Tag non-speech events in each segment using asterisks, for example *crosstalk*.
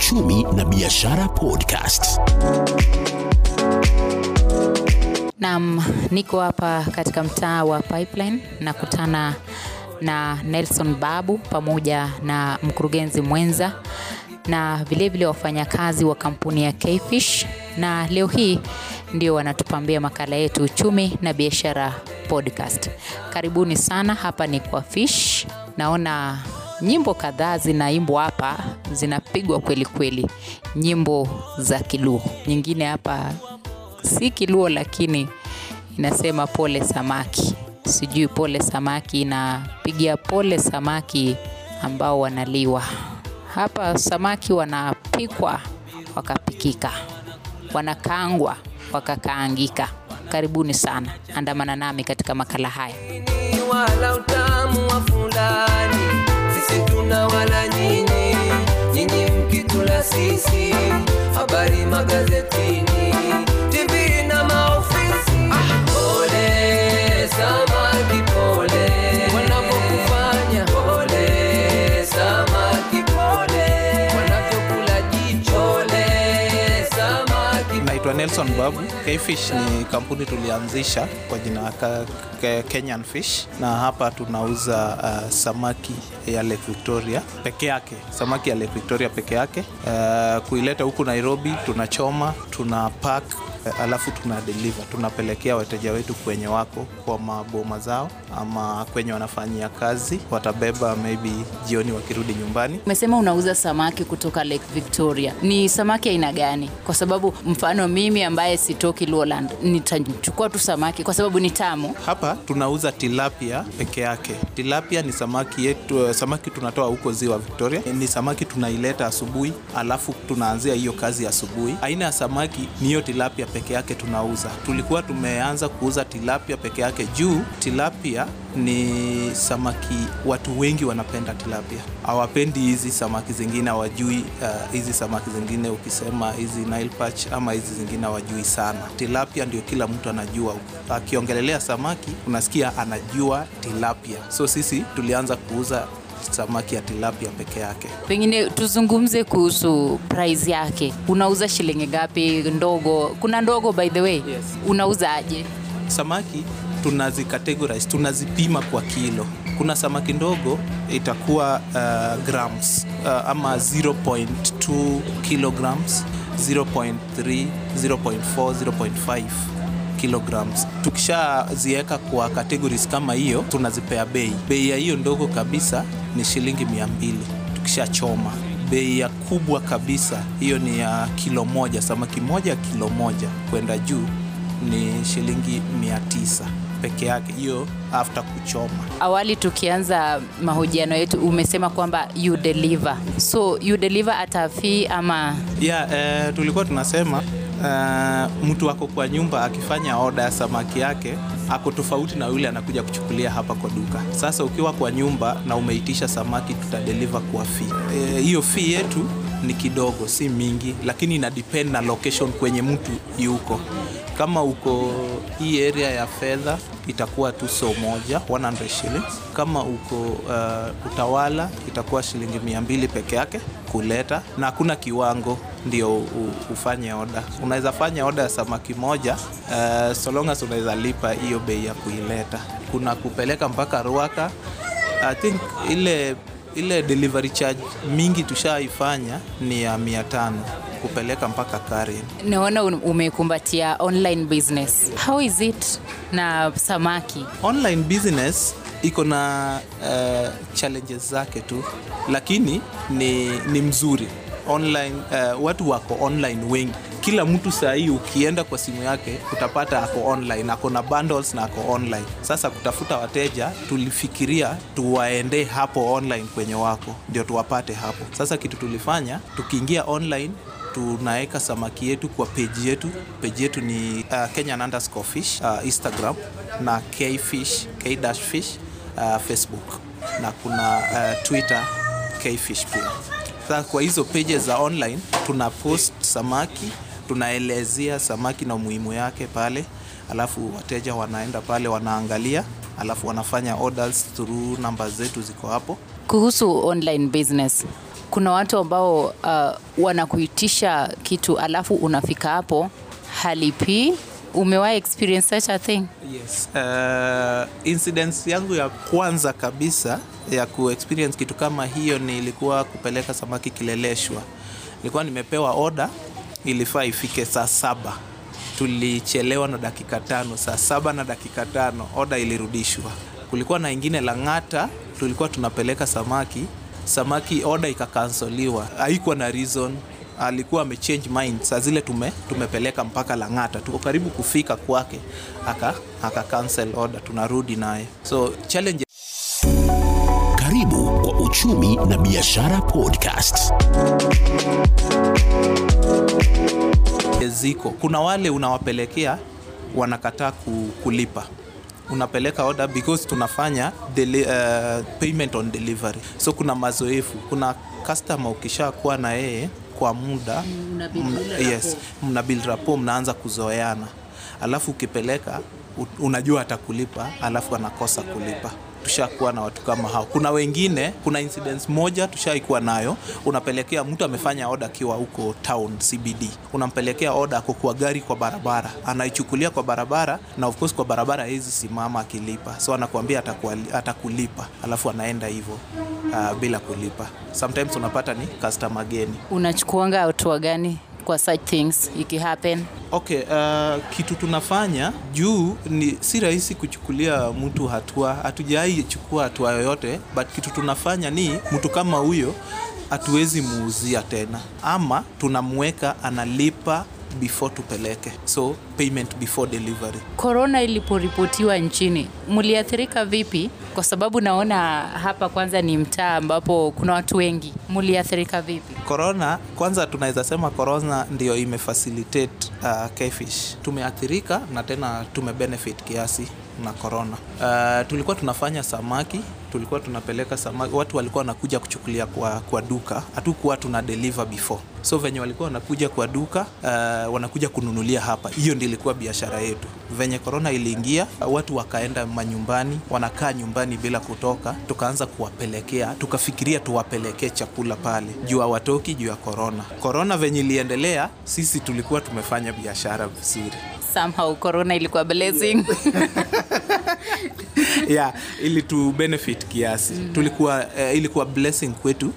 uchumi na biashara podcast. Naam, niko hapa katika mtaa wa Pipeline nakutana na Nelson Babu pamoja na mkurugenzi mwenza na vilevile wafanyakazi wa kampuni ya Kfish, na leo hii ndio wanatupambia makala yetu uchumi na biashara podcast. Karibuni sana, hapa ni kwa Fish. Naona nyimbo kadhaa zinaimbwa hapa, zinapigwa kweli kweli, nyimbo za Kiluo. Nyingine hapa si Kiluo, lakini inasema pole samaki. Sijui pole samaki inapigia pole samaki ambao wanaliwa hapa. Samaki wanapikwa wakapikika, wanakaangwa wakakaangika. Karibuni sana, andamana nami katika makala haya. Sisi, habari magazetini, TV na maofisi. Pole samaki, Nelson Babu. Kfish ni kampuni tulianzisha kwa jina Kenyan Fish, na hapa tunauza uh, samaki ya Lake Victoria peke yake, samaki ya Lake Victoria peke yake. Uh, kuileta huku Nairobi tunachoma, tuna pack alafu tuna deliver, tunapelekea wateja wetu kwenye wako kwa maboma zao ama kwenye wanafanyia kazi, watabeba maybe jioni wakirudi nyumbani. Umesema unauza samaki kutoka Lake Victoria. Ni samaki aina gani? Kwa sababu mfano mimi ambaye sitoki Lowland nitachukua tu samaki kwa sababu ni tamu. Hapa tunauza tilapia peke yake. Tilapia ni samaki yetu, samaki tunatoa huko ziwa Victoria. Ni samaki tunaileta asubuhi, alafu tunaanzia hiyo kazi asubuhi. Aina ya samaki ni hiyo tilapia peke yake tunauza. Tulikuwa tumeanza kuuza tilapia peke yake juu tilapia ni samaki watu wengi wanapenda tilapia, hawapendi hizi samaki zingine, hawajui uh, hizi samaki zingine, ukisema hizi Nile perch ama hizi zingine hawajui sana. Tilapia ndio kila mtu anajua, akiongelelea samaki unasikia anajua tilapia. So sisi tulianza kuuza samaki ya tilapia peke yake. Pengine tuzungumze kuhusu price yake. Unauza shilingi ngapi? Ndogo, kuna ndogo by the way. Yes. Unauza aje? Samaki tunazicategorize, tunazipima kwa kilo. Kuna samaki ndogo itakuwa uh, grams uh, ama 0.2 kilograms, 0.3, 0.4, 0.5 kilograms. Tukishaziweka kwa categories kama hiyo, tunazipea bei. Bei ya hiyo ndogo kabisa ni shilingi 200 tukishachoma. Bei ya kubwa kabisa hiyo ni ya kilo moja, samaki moja kilo moja kwenda juu ni shilingi 900 peke yake, hiyo after kuchoma. Awali tukianza mahojiano yetu umesema kwamba you deliver. So you deliver at a fee ama Yeah, eh, tulikuwa tunasema eh, mtu ako kwa nyumba akifanya oda ya samaki yake ako tofauti na yule anakuja kuchukulia hapa kwa duka. Sasa ukiwa kwa nyumba na umeitisha samaki, tutadeliver kwa fee. hiyo. Hiyo fee yetu ni kidogo, si mingi, lakini ina depend na location kwenye mtu yuko. Kama uko hii area ya fedha itakuwa tu so moja 100 shillings. Kama uko uh, Utawala itakuwa shilingi 200 peke yake kuleta, na hakuna kiwango ndio u- ufanye oda. Unaweza fanya oda ya samaki moja uh, so unaweza lipa hiyo bei ya kuileta. Kuna kupeleka mpaka Ruaka. I think ile ile delivery charge mingi tushaifanya ni ya 500 kupeleka mpaka Karen. naona umekumbatia online business. How is it na samaki? online business iko na uh, challenges zake tu lakini ni, ni mzuri online uh, watu wako online wengi kila mtu sahii ukienda kwa simu yake utapata ako online ako na bundles na ako online. Sasa kutafuta wateja tulifikiria tuwaendee hapo online kwenye wako ndio tuwapate hapo. Sasa kitu tulifanya tukiingia online tunaweka samaki yetu kwa peji yetu. Peji yetu ni uh, kenyan underscore fish uh, instagram na kfish k fish uh, facebook. Na kuna uh, twitter kfish pia. Sasa kwa hizo pages za online tuna post samaki tunaelezea samaki na umuhimu yake pale alafu wateja wanaenda pale wanaangalia alafu wanafanya orders through namba zetu ziko hapo kuhusu online business kuna watu ambao uh, wanakuitisha kitu alafu unafika hapo halipii umewahi experience such a thing Yes. Uh, incidents yangu ya kwanza kabisa ya kuexperience kitu kama hiyo nilikuwa kupeleka samaki Kileleshwa. Nilikuwa nimepewa oda, ilifaa ifike saa saba. Tulichelewa na dakika tano, saa saba na dakika tano oda ilirudishwa. Kulikuwa na ingine Lang'ata, tulikuwa tunapeleka samaki, samaki oda ikakansoliwa, haikuwa na reason alikuwa amechange mind saa zile tume, tumepeleka mpaka Lang'ata, tuko karibu kufika kwake, aka, aka cancel tunarudi naye. So challenge Karibu kwa Uchumi na Biashara Podcast. Ziko, kuna wale unawapelekea wanakataa kulipa. Unapeleka order because tunafanya deli, uh, payment on delivery, so kuna mazoefu. Kuna customer ukishakuwa na yeye kwa muda Mna build yes, mna build rapport, mnaanza kuzoeana, alafu ukipeleka unajua atakulipa, alafu anakosa kulipa. Tushakuwa na watu kama hao. Kuna wengine, kuna incidents moja tushaikuwa nayo, unapelekea mtu amefanya oda akiwa huko town CBD, unampelekea oda ako kwa gari kwa barabara, anaichukulia kwa barabara, na of course kwa barabara hizi simama akilipa, so anakuambia atakulipa, alafu anaenda hivyo uh, bila kulipa. Sometimes unapata ni customer geni. unachukuanga hatua gani kwa such things ikihappen Okay, uh, kitu tunafanya juu ni si rahisi kuchukulia mtu hatua, hatujai chukua hatua yoyote, but kitu tunafanya ni mtu kama huyo hatuwezi muuzia tena, ama tunamweka analipa before tupeleke, so payment before delivery. korona iliporipotiwa nchini mliathirika vipi kwa sababu naona hapa kwanza ni mtaa ambapo kuna watu wengi mliathirika vipi Corona, kwanza tunaweza sema corona ndio imefacilitate uh, Kfish. Tumeathirika na tena tumebenefit kiasi na corona. Uh, tulikuwa tunafanya samaki, tulikuwa tunapeleka samaki, watu walikuwa wanakuja kuchukulia kwa, kwa duka, hatukuwa tuna deliver before, so venye walikuwa wanakuja kwa duka uh, wanakuja kununulia hapa. Hiyo ndio ilikuwa biashara yetu. Venye korona iliingia, watu wakaenda manyumbani, wanakaa nyumbani bila kutoka, tukaanza kuwapelekea, tukafikiria tuwapelekee chakula pale. Juu hawatoki juu ya korona. Korona venye iliendelea, sisi tulikuwa tumefanya biashara vizuri. Somehow corona ilikuwa blessing *laughs* *laughs* yeah, ili tu benefit kiasi. Mm. tulikuwa uh, ilikuwa blessing kwetu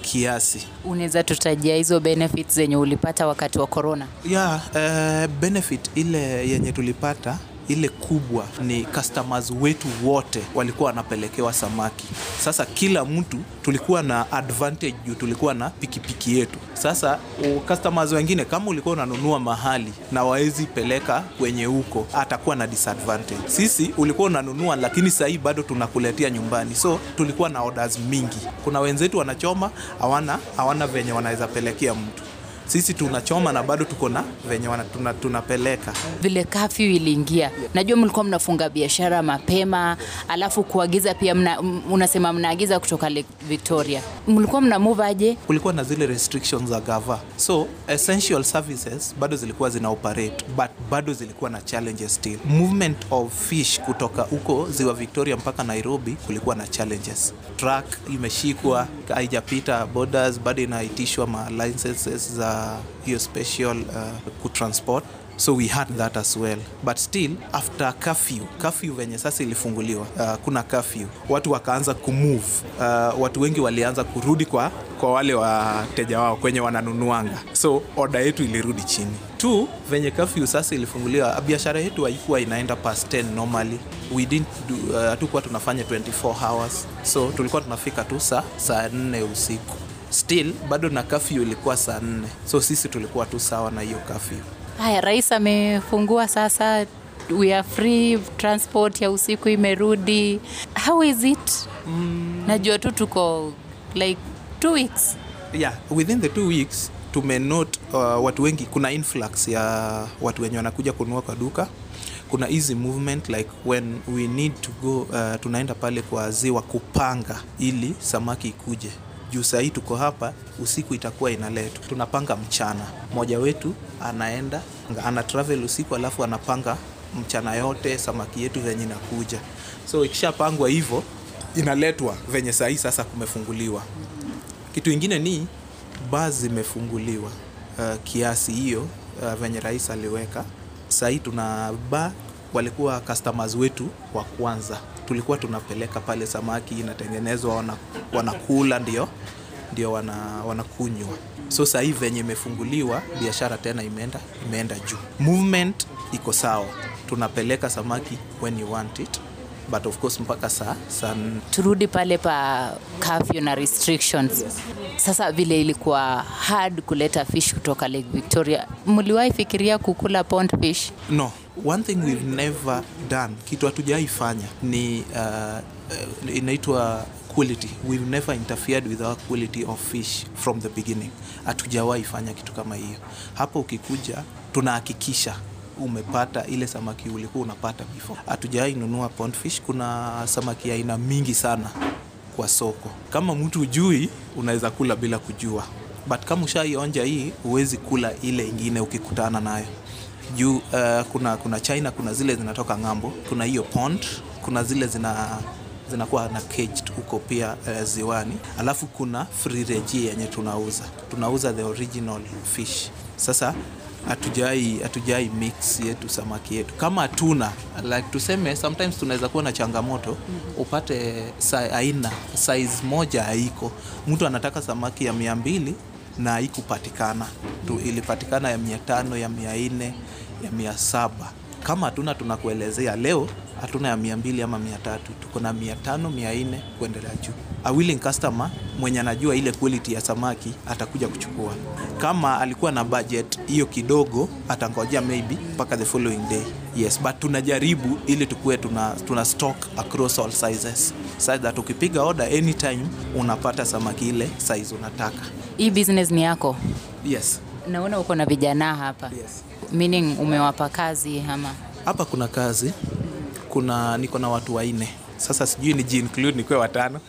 kiasi. Unaweza tutajia hizo benefit zenye ulipata wakati wa corona? Yeah, uh, benefit ile yenye tulipata ile kubwa ni customers wetu wote walikuwa wanapelekewa samaki. Sasa kila mtu tulikuwa na advantage juu tulikuwa na pikipiki yetu. Sasa customers wengine kama ulikuwa unanunua mahali na wawezi peleka kwenye huko, atakuwa na disadvantage. Sisi ulikuwa unanunua, lakini sahii bado tunakuletea nyumbani, so tulikuwa na orders mingi. Kuna wenzetu wanachoma, hawana hawana venye wanaweza pelekea mtu sisi tunachoma na bado tuko na venye tuna, tunapeleka. Vile kafyu iliingia. Najua mlikuwa mnafunga biashara mapema alafu kuagiza pia mna, unasema mnaagiza kutoka Lake Victoria. Mlikuwa mna move aje? Kulikuwa na zile restrictions za gava. So essential services bado zilikuwa zina operate but bado zilikuwa na challenges still. Movement of fish kutoka huko ziwa victoria mpaka nairobi kulikuwa na challenges. Truck imeshikwa haijapita borders bado inaitishwa ma licenses za hiyo special uh, kutransport. So we had that as well. But still after curfew curfew venye sasa ilifunguliwa uh, kuna curfew. Watu wakaanza kumove uh, watu wengi walianza kurudi kwa kwa wale wateja wao kwenye wananunuanga. So oda yetu ilirudi chini. Tu venye curfew sasa ilifunguliwa biashara yetu haikuwa inaenda past 10 normally. We didn't do uh, hatukuwa tunafanya 24 hours. So tulikuwa tunafika tu saa saa 4 usiku still bado na kafyu ilikuwa saa nne, so sisi tulikuwa tu sawa na hiyo kafyu. haya rais amefungua sasa. We are free transport ya usiku imerudi. How is it? Mm. najua tu tuko like two weeks. Yeah within the two weeks tumenote uh, watu wengi kuna influx ya watu wenye wanakuja kununua kwa duka. Kuna easy movement like when we need to go uh, tunaenda pale kwa ziwa kupanga ili samaki ikuje juu sahii tuko hapa usiku itakuwa inaletwa tunapanga mchana. Mmoja wetu anaenda ana travel usiku alafu anapanga mchana yote samaki yetu venye inakuja. So ikishapangwa hivyo inaletwa venye sahii sasa kumefunguliwa. Kitu ingine ni baa zimefunguliwa uh, kiasi hiyo uh, venye rais aliweka. Sahii tuna ba walikuwa customers wetu wa kwanza tulikuwa tunapeleka pale samaki inatengenezwa wana, wanakula ndio ndio wana, wanakunywa. So sahii venye imefunguliwa biashara tena imeenda imeenda juu. Movement iko sawa. Tunapeleka samaki when you want it but of course mpaka saa san... turudi pale pa curfew na restrictions. Sasa vile ilikuwa hard kuleta fish kutoka lake victoria. Mliwahi fikiria kukula pond fish? No one thing we've never done kitu hatujawai fanya ni uh, uh, inaitwa quality. We've never interfered with our quality of fish from the beginning. Hatujawahi fanya kitu kama hiyo. Hapo ukikuja tunahakikisha umepata ile samaki ulikuwa unapata before. Hatujawahi nunua pond fish kuna samaki aina mingi sana kwa soko. Kama mtu ujui unaweza kula bila kujua. But kama ushaionja hii huwezi kula ile ingine ukikutana nayo juu uh, kuna kuna china kuna zile zinatoka ng'ambo. Kuna hiyo pond kuna zile zina zinakuwa na caged huko pia uh, ziwani. Alafu kuna free range yenye tunauza. Tunauza the original fish. Sasa hatujai hatujai mix yetu samaki yetu. Kama tuna like tuseme sometimes tunaweza kuwa na changamoto upate sa, aina size moja haiko. Mtu anataka samaki ya mia mbili na haikupatikana tu ilipatikana ya mia tano ya mia nne ya mia saba kama hatuna tunakuelezea. Leo hatuna ya mia mbili ama mia tatu. Tuko na mia tano mia nne kuendelea juu. A willing customer mwenye anajua ile quality ya samaki atakuja kuchukua. Kama alikuwa na budget hiyo kidogo atangojea maybe mpaka the following day. Yes but tunajaribu ili tukuwe tuna, tuna stock across all sizes. So that ukipiga order anytime unapata samaki ile size unataka. Hii business ni yako? Yes naona uko na vijana hapa. Yes. Meaning umewapa kazi ama? Hapa kuna kazi kuna niko na watu wanne. Sasa sijui ni include nikuwe watano.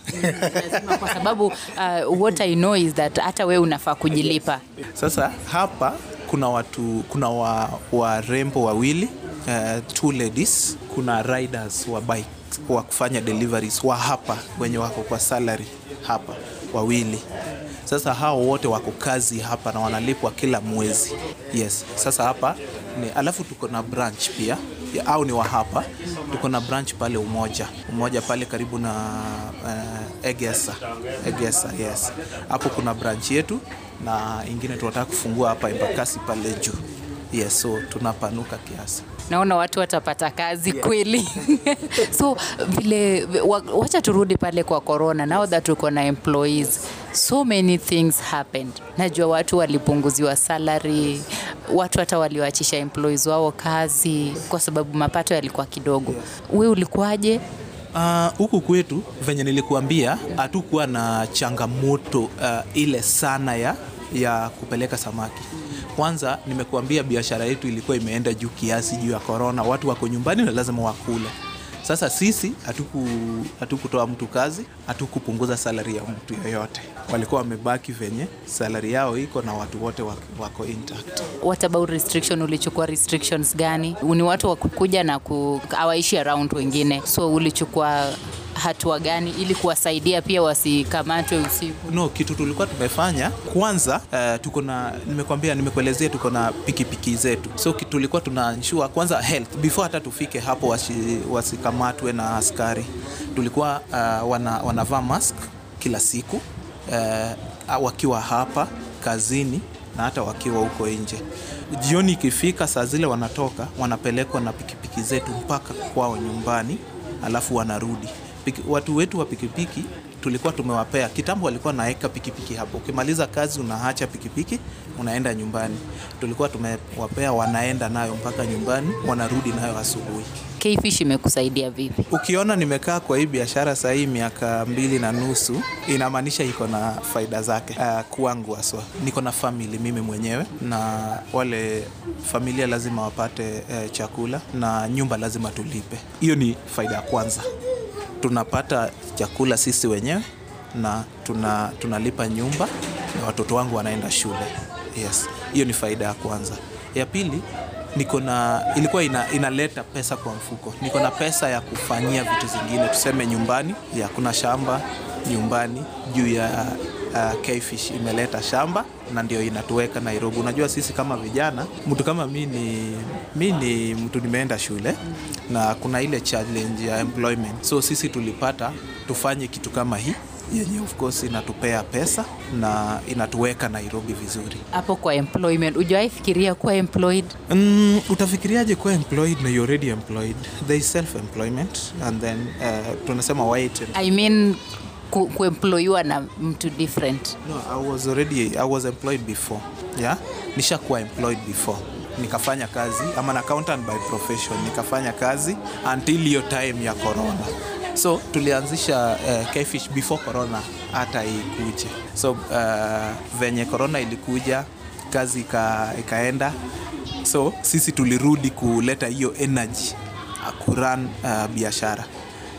Lazima kwa sababu uh, what I know is that hata wewe unafaa kujilipa. Sasa hapa kuna watu kuna wa, warembo wawili uh, two ladies kuna riders wa bike wa kufanya deliveries wa hapa wenye wako kwa salary hapa wawili sasa hao wote wako kazi hapa na wanalipwa kila mwezi. Yes. Sasa hapa ni, alafu tuko na branch pia. Ya, au ni wa hapa. Tuko na branch pale umoja. Umoja pale karibu na uh, egesa. Egesa yes. Hapo kuna branch yetu na ingine tunataka kufungua hapa embakasi pale juu. Yes so tunapanuka kiasi. Naona watu watapata kazi kweli. *laughs* So vile wacha turudi pale kwa corona. Now that tuko na employees so many things happened. Najua watu walipunguziwa salary watu hata waliwachisha employees wao kazi kwa sababu mapato yalikuwa kidogo. We ulikuwaje? Ah, huku uh, kwetu venye nilikuambia hatukuwa na changamoto uh, ile sana ya, ya kupeleka samaki. Kwanza nimekuambia biashara yetu ilikuwa imeenda juu kiasi juu ya korona watu wako nyumbani na lazima wakule sasa sisi hatuku hatukutoa mtu kazi hatukupunguza salari ya mtu yoyote walikuwa wamebaki venye salari yao iko na watu wote wako, intact. What about restriction? Ulichukua restrictions gani? Ni watu wa kukuja na hawaishi around wengine. So ulichukua hatua gani ili kuwasaidia pia wasikamatwe usiku? No kitu tulikuwa tumefanya kwanza uh, tuko na nimekwambia nimekuelezea tuko na pikipiki zetu. So kitu tulikuwa tuna ensure kwanza health. Before hata tufike hapo wasi, wasikamatwe na askari. Tulikuwa uh, wana, wanavaa mask kila siku uh, wakiwa hapa kazini na hata wakiwa huko nje. Jioni ikifika saa zile wanatoka wanapelekwa na pikipiki zetu mpaka kwao nyumbani alafu wanarudi Piki, watu wetu wa pikipiki tulikuwa tumewapea. Kitambo walikuwa naweka pikipiki hapo. Ukimaliza kazi unaacha pikipiki unaenda nyumbani. Tulikuwa tumewapea wanaenda nayo mpaka nyumbani wanarudi nayo asubuhi. Kfish imekusaidia vipi? Ukiona nimekaa kwa hii biashara sahii miaka mbili na nusu inamaanisha iko na faida zake. Uh, kwangu haswa. Niko na famili mimi mwenyewe na wale familia lazima wapate uh, chakula na nyumba lazima tulipe. Hiyo ni faida ya kwanza tunapata chakula sisi wenyewe na tuna, tunalipa nyumba na watoto wangu wanaenda shule. Yes. Hiyo ni faida ya kwanza. Ya pili niko na ilikuwa ina, inaleta pesa kwa mfuko. Niko na pesa ya kufanyia vitu zingine tuseme nyumbani ya kuna shamba nyumbani juu ya uh, Kfish imeleta shamba na ndio inatuweka Nairobi. Unajua sisi kama vijana, mtu kama mi ni mi ni mtu nimeenda shule na kuna ile challenge ya employment, so sisi tulipata tufanye kitu kama hii yenye of course inatupea pesa na inatuweka Nairobi vizuri. hapo kwa employment hujawahi fikiria kuwa employed Mm, utafikiriaje kuwa employed na you already employed? There is self-employment and then uh, tunasema white i mean ku, na mtu different No, I was already I was employed before. Yeah? Nishakuwa employed before. Nikafanya kazi I'm an accountant by profession. Nikafanya kazi until hiyo time ya corona. So tulianzisha uh, Kfish before corona hata ikuje. So uh, venye corona ilikuja kazi ika, ikaenda. So sisi tulirudi kuleta hiyo energy kuran uh, biashara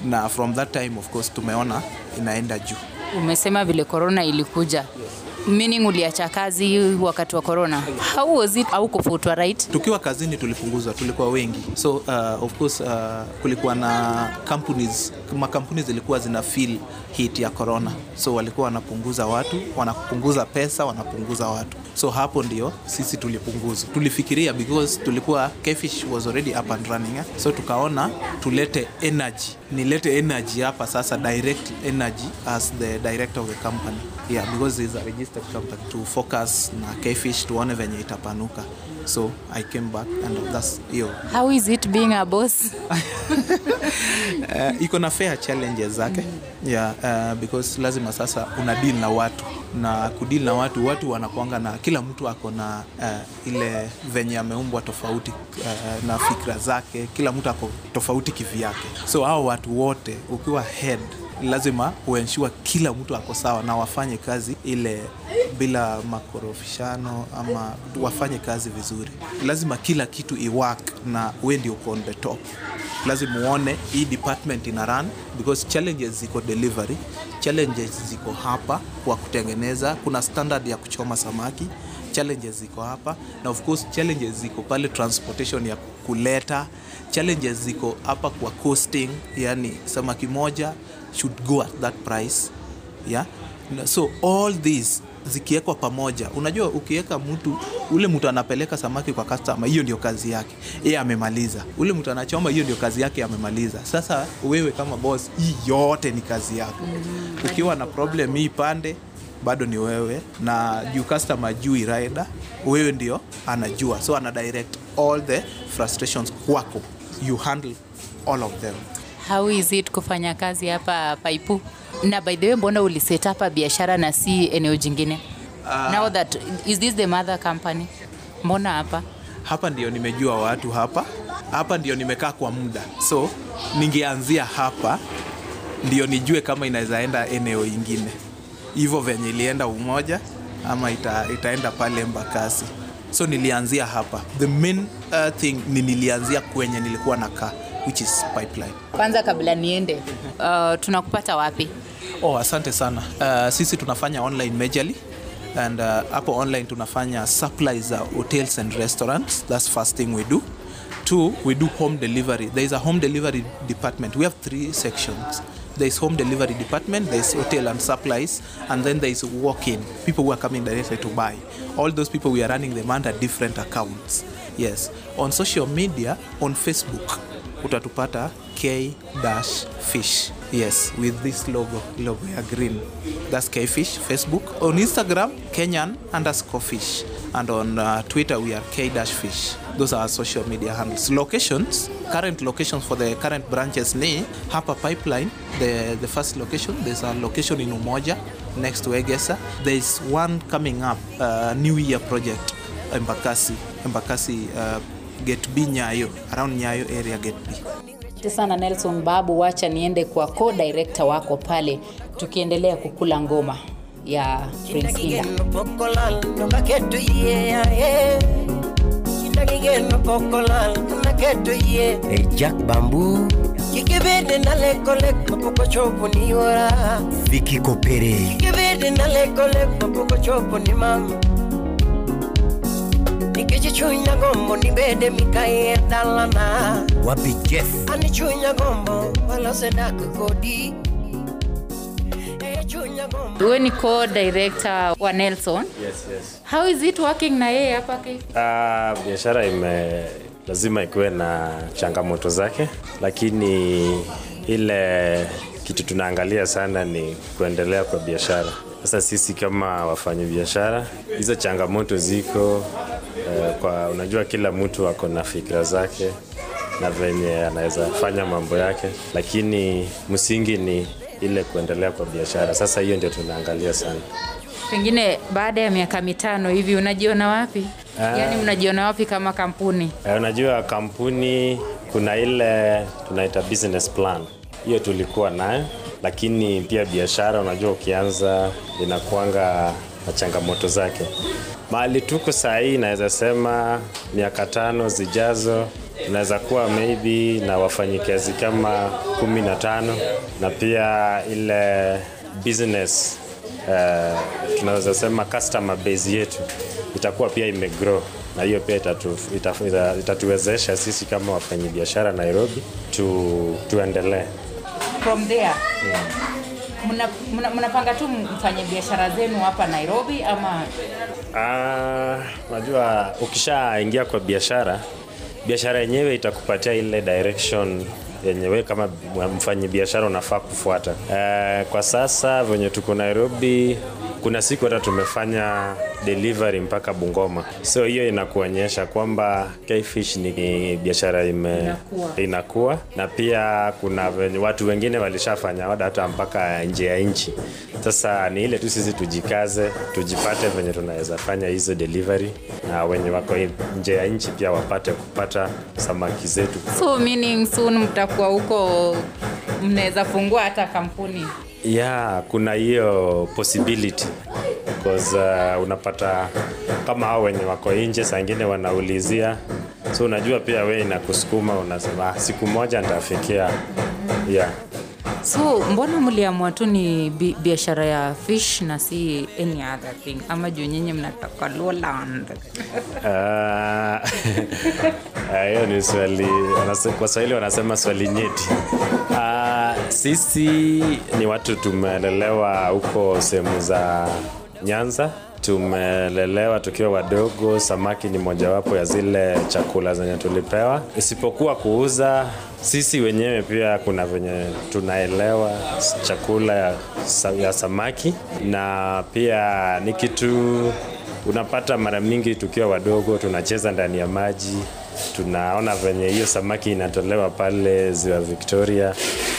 na from that time of course tumeona inaenda juu. umesema vile corona ilikuja meaning uliacha kazi wakati wa corona? How was it? Au kufutwa right? Tukiwa kazini tulipunguzwa tulikuwa wengi. So uh, of course uh, kulikuwa na companies makampuni zilikuwa zina feel hit ya corona. So walikuwa wanapunguza watu wanapunguza pesa wanapunguza watu. So hapo ndio sisi tulipunguzwa tulifikiria because tulikuwa kefish was already up and running eh? so tukaona tulete energy. Nilete energy hapa sasa direct energy as the director of the company. Yeah because it's a company to focus na Kfish tuone venye itapanuka. So i came back and that's hiyo how is it being a boss? Uh, *laughs* iko na fair challenges zake. Yeah, uh, because lazima sasa una deal na watu. Na kudeal na watu watu wanakuanga na kila mtu ako na uh, ile venye ameumbwa tofauti uh, na fikra zake. Kila mtu ako tofauti kivyake. So hao watu wote ukiwa head lazima uensure kila mtu ako sawa na wafanye kazi ile bila makorofishano ama wafanye kazi vizuri. Lazima kila kitu iwork na we ndio on the top. Lazima uone hii department ina run because challenges ziko delivery challenges ziko hapa kwa kutengeneza. Kuna standard ya kuchoma samaki challenges ziko hapa na of course challenges ziko pale transportation ya kuleta challenges ziko hapa kwa costing yani samaki moja should go at that price yeah? So all these zikiwekwa pamoja unajua ukiweka mtu ule mtu anapeleka samaki kwa customer hiyo ndio kazi yake yeye amemaliza. Ule mtu anachoma hiyo ndio kazi yake amemaliza sasa wewe kama boss hii yote ni kazi yako. Ukiwa na problem hii pande bado ni wewe. Na juu customer jui rider wewe ndio anajua. So ana direct all the frustrations kwako. You handle all of them how is it kufanya kazi hapa paipu? Na by the way mbona uliset up biashara na si eneo jingine? Uh, now that is this the mother company? Mbona hapa? Hapa ndio nimejua watu hapa. Hapa ndio nimekaa kwa muda. So ningeanzia hapa ndio nijue kama inaweza enda eneo ingine. Hivyo venye ilienda umoja ama ita, itaenda pale mbakasi. So nilianzia hapa. The main uh, thing ni nilianzia kwenye nilikuwa nakaa which is pipeline kwanza kabla niende uh, tunakupata wapi Oh, asante sana. Uh, sisi tunafanya online majorly and uh, online tunafanya supplies za hotels and restaurants. That's first thing we do. Two, we do home delivery. There is a home delivery department. We have three sections. There is home delivery department, there is hotel and supplies, and then there is walk-in. People who are coming directly to buy. All those people we are running them under different accounts. Yes. On social media, on Facebook, utatupata k-fish. Yes with this logo logo ya green. That's k-fish facebook. On instagram kenyan underscore fish. And on uh, twitter we are k-fish. Those are social media handles. Locations current locations for the current branches ni hapa pipeline the, the first location. There's a location in umoja next to egesa. There's one coming up uh, new year project embakasi. Embakasi uh, gate b nyayo around nyayo area gate b. Asante sana Nelson Babu, wacha niende kwa co-director wako pale, tukiendelea kukula ngoma ya Prince Inda. Kindagigeno pokolal nokaketo yie ae. Kindagigeno pokolal naketo yie Hey, Jack Bambu, Kikibidi nalekolek mapoko chopo ni ora Vicky Kopere, Kikibidi nalekolek mapoko chopo ni mama Nikech chunya gombo ni bede mikae dalana Wapi Jeff, Ani chunya gombo wala dak kodi wewe ni co-director wa Nelson. Yes, yes. How is it working na yeye hapa KFC? Ah, biashara ime lazima ikuwe na changamoto zake, lakini ile kitu tunaangalia sana ni kuendelea kwa biashara. Sasa sisi kama wafanyi biashara, hizo changamoto ziko eh, kwa unajua, kila mtu ako na fikra zake na venye anaweza fanya mambo yake, lakini msingi ni ile kuendelea kwa biashara. Sasa hiyo ndio tunaangalia sana. Pengine baada ya miaka mitano hivi unajiona wapi? Yaani unajiona wapi kama kampuni? Eh, Unajua kampuni kuna ile tunaita business plan, hiyo tulikuwa nayo, lakini pia biashara, unajua ukianza inakuanga na changamoto zake. Mahali tuko saa hii, naweza sema miaka tano zijazo tunaweza kuwa maybe na wafanyikazi kama kumi na tano na pia ile business uh, tunaweza sema customer base yetu itakuwa pia imegrow na hiyo pia itatu, itatu, itatuwezesha sisi kama wafanyabiashara Nairobi tu, tuendelee. From there mna- mna- mnapanga tu mfanye biashara zenu hapa Nairobi ama Ah, najua ukishaingia kwa biashara, biashara yenyewe itakupatia ile direction yenyewe kama mfanyi biashara unafaa kufuata. Uh, kwa sasa venye tuko Nairobi, kuna siku hata tumefanya delivery mpaka Bungoma, so hiyo inakuonyesha kwamba Kfish ni biashara ime Inakuwa. inakuwa na pia kuna watu wengine walishafanya oda hata mpaka nje ya nchi. Sasa ni ile tu sisi tujikaze, tujipate venye tunaweza fanya hizo delivery, na wenye wako nje ya nchi pia wapate kupata samaki zetu. so meaning soon mtakuwa huko mnaweza fungua hata kampuni Yeah, kuna hiyo possibility because uh, unapata kama hao wenye wako nje saa ingine wanaulizia, so unajua pia we inakusukuma, unasema "Ah, siku moja nitafikia. Yeah. so mbona mliamua tu ni bi- biashara ya fish na si any other thing ama juu nyinyi mnatoka Lowland *laughs* Hiyo uh, ni swali kwa Swahili wanasema swali nyeti. Ah, sisi ni watu tumelelewa huko sehemu za Nyanza, tumelelewa tukiwa wadogo. Samaki ni mojawapo ya zile chakula zenye tulipewa, isipokuwa kuuza. Sisi wenyewe pia kuna venye tunaelewa chakula ya, ya samaki na pia ni kitu unapata mara mingi tukiwa wadogo tunacheza ndani ya maji tunaona venye hiyo samaki inatolewa pale ziwa Victoria,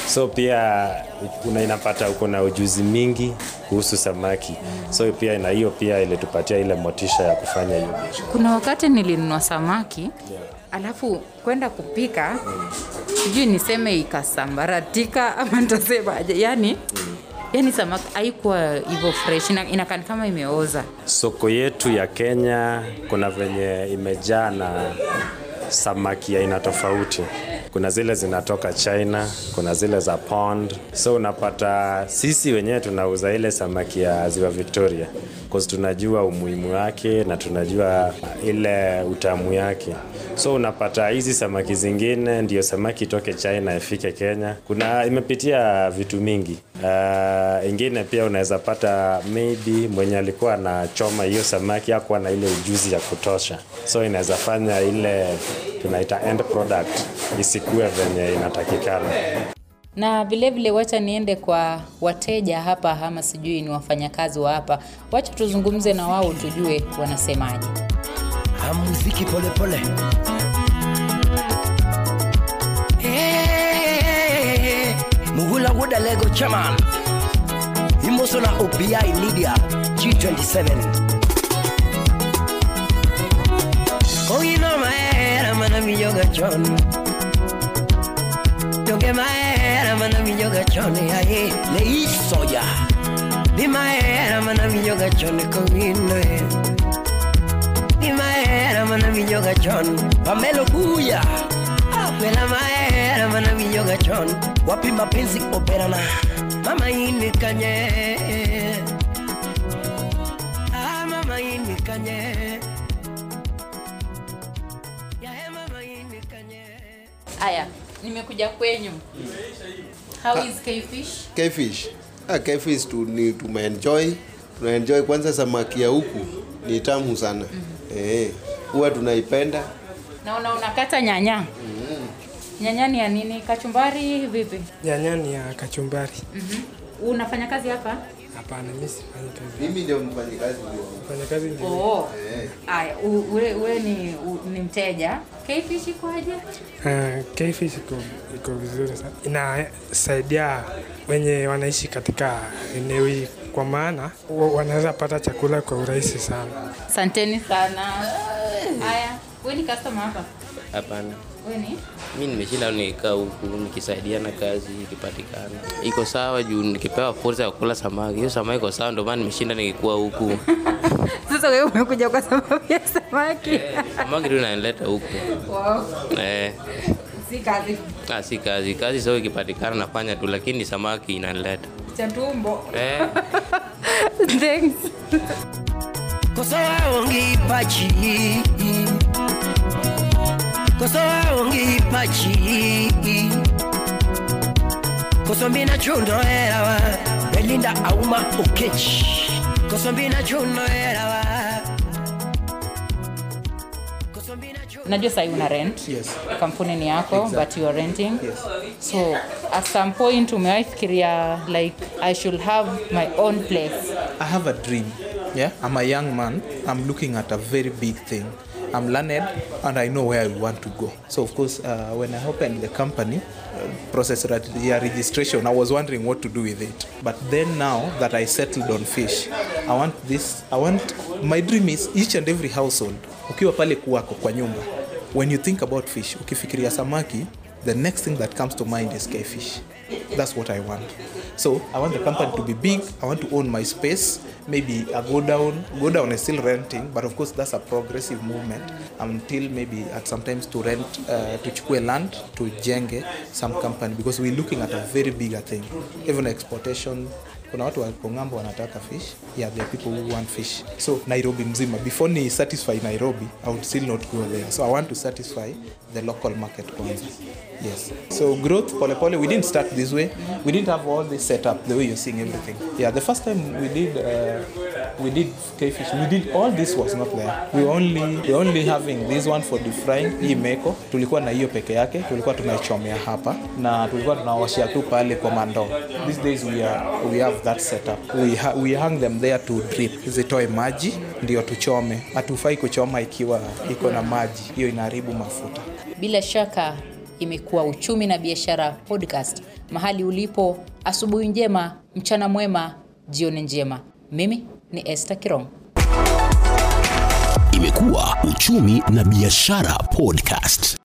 so pia una inapata uko na ujuzi mingi kuhusu samaki, so pia na hiyo pia ilitupatia ile motisha ya kufanya hiyo biashara. kuna wakati nilinunua samaki alafu kwenda kupika sijui niseme ikasambaratika *laughs* ama ntasemaje yani yani samaki haikuwa hivyo fresh ina- inakaa kama imeoza Soko yetu ya Kenya kuna venye imejaa na samaki aina tofauti. Kuna zile zinatoka China, kuna zile za pond. So unapata sisi wenyewe tunauza ile samaki ya ziwa Victoria cause tunajua umuhimu wake na tunajua ile utamu yake. So unapata hizi samaki zingine ndio samaki itoke China ifike Kenya. Kuna imepitia vitu mingi. Uh, ingine pia unaweza pata maybe mwenye alikuwa anachoma hiyo samaki hakuwa na ile ujuzi ya kutosha, so inaweza fanya ile tunaita end product isikue venye inatakikana. na vilevile wacha niende kwa wateja hapa ama sijui ni wafanyakazi wa hapa. Wacha tuzungumze na wao tujue wanasemaje. Muziki polepole muhula wuda lego chairman. Imoso na obi media g27 koyino maera mana miyoga chon Toqué madera, manavillo gachones ahí. Eh. Le hizo ya. Di madera, manavillo gachones con vino. Eh. Di madera, manavillo gachón. Pamelo Cuya. Ah, Apela madera, manavillo gachón. Guapi mapenzi operana. Mama ini kanye. Ah, mama ini Ah Haya, nimekuja kwenyu. How is Kfish? Kfish. Ah, tu, ni tumeenjoy. Tunaenjoy kwanza samaki ya huku ni tamu sana. Eh huwa tunaipenda. Naona unakata nyanya. Nyanya ni ya nini? Kachumbari vipi? Nyanya ni ya kachumbari. unafanya kazi hapa Hapana, mimi sifanyi kazi. mimi ndio mfanyikazi huyo Fanya kazi ndio. oh. Haya, u- we, we ni, ni mteja kfish ikoaje Eh, Kfish iko iko vizuri sana. Inasaidia wenye wanaishi katika eneo hii kwa maana wanaweza pata chakula kwa urahisi sana. asanteni sana haya wewe ni customer hapa Hapana, we ni? Mi nimeshinda nikaa huku nikisaidiana kazi ikipatikana iko sawa, juu nikipewa fursa ya kula samaki, hiyo samaki iko sawa, ndio maana nimeshinda nikikuwa huku. *laughs* sasa wewe umekuja kwa sababu ya samaki. Samaki ndio inaleta huku. Wow. eh, si kazi. Ah, si kazi. Kazi, sio ikipatikana nafanya tu, lakini samaki inaleta. cha tumbo. Eh. *laughs* thanks. Kosoa ongi pachi kosoa ongi pachi kosombina chundo erawa belinda auma okech kosombina chundo erawa najua sahii una rent Yes. kampuni ni yako Exactly. but you are renting Yes. so at some point umewahi fikiria like i should have my own place I have a dream. Yeah, I'm a young man. I'm looking at a very big thing. I'm learned and I know where I want to go. So of course, uh, when I opened the company, uh, process yeah, registration, I was wondering what to do with it. But then now that I settled on fish, I want this. I want my dream is each and every household. Ukiwa pale kuwako kwa nyumba, when you think about fish, ukifikiria samaki, the next thing that comes to mind is fish. That's what I want. So I want the company to be big. I want to own my space. Maybe a go down. Go down is still renting, but of course that's a progressive movement. Until maybe at sometimes to rent uh, to chukue land to jenge some company because we're looking at a very bigger thing. Even exportation. Kuna watu wako wanataka fish. Yeah, there people who want fish. So Nairobi mzima. Before ni satisfy Nairobi, I would still not go there. So I want to satisfy the local market kwanza. Yes. So growth pole pole. We didn't start this way. We didn't have all this set up the way you're seeing everything. Yeah. The first time we did uh, we did fish. We did all this was not there. We only we only having this one for deep. Hii meko tulikuwa na hiyo peke yake. Tulikuwa tunaichomea hapa na tulikuwa tunawashia tu pale kwa mandoo. These days we are we have that setup. We ha we hang them there to drip. Zitoe maji ndio tuchome. Hatufai kuchoma ikiwa iko na maji. Hiyo inaharibu mafuta. bila shaka imekuwa uchumi na biashara podcast mahali ulipo asubuhi njema mchana mwema jioni njema mimi ni esther kirong Imekuwa uchumi na biashara podcast.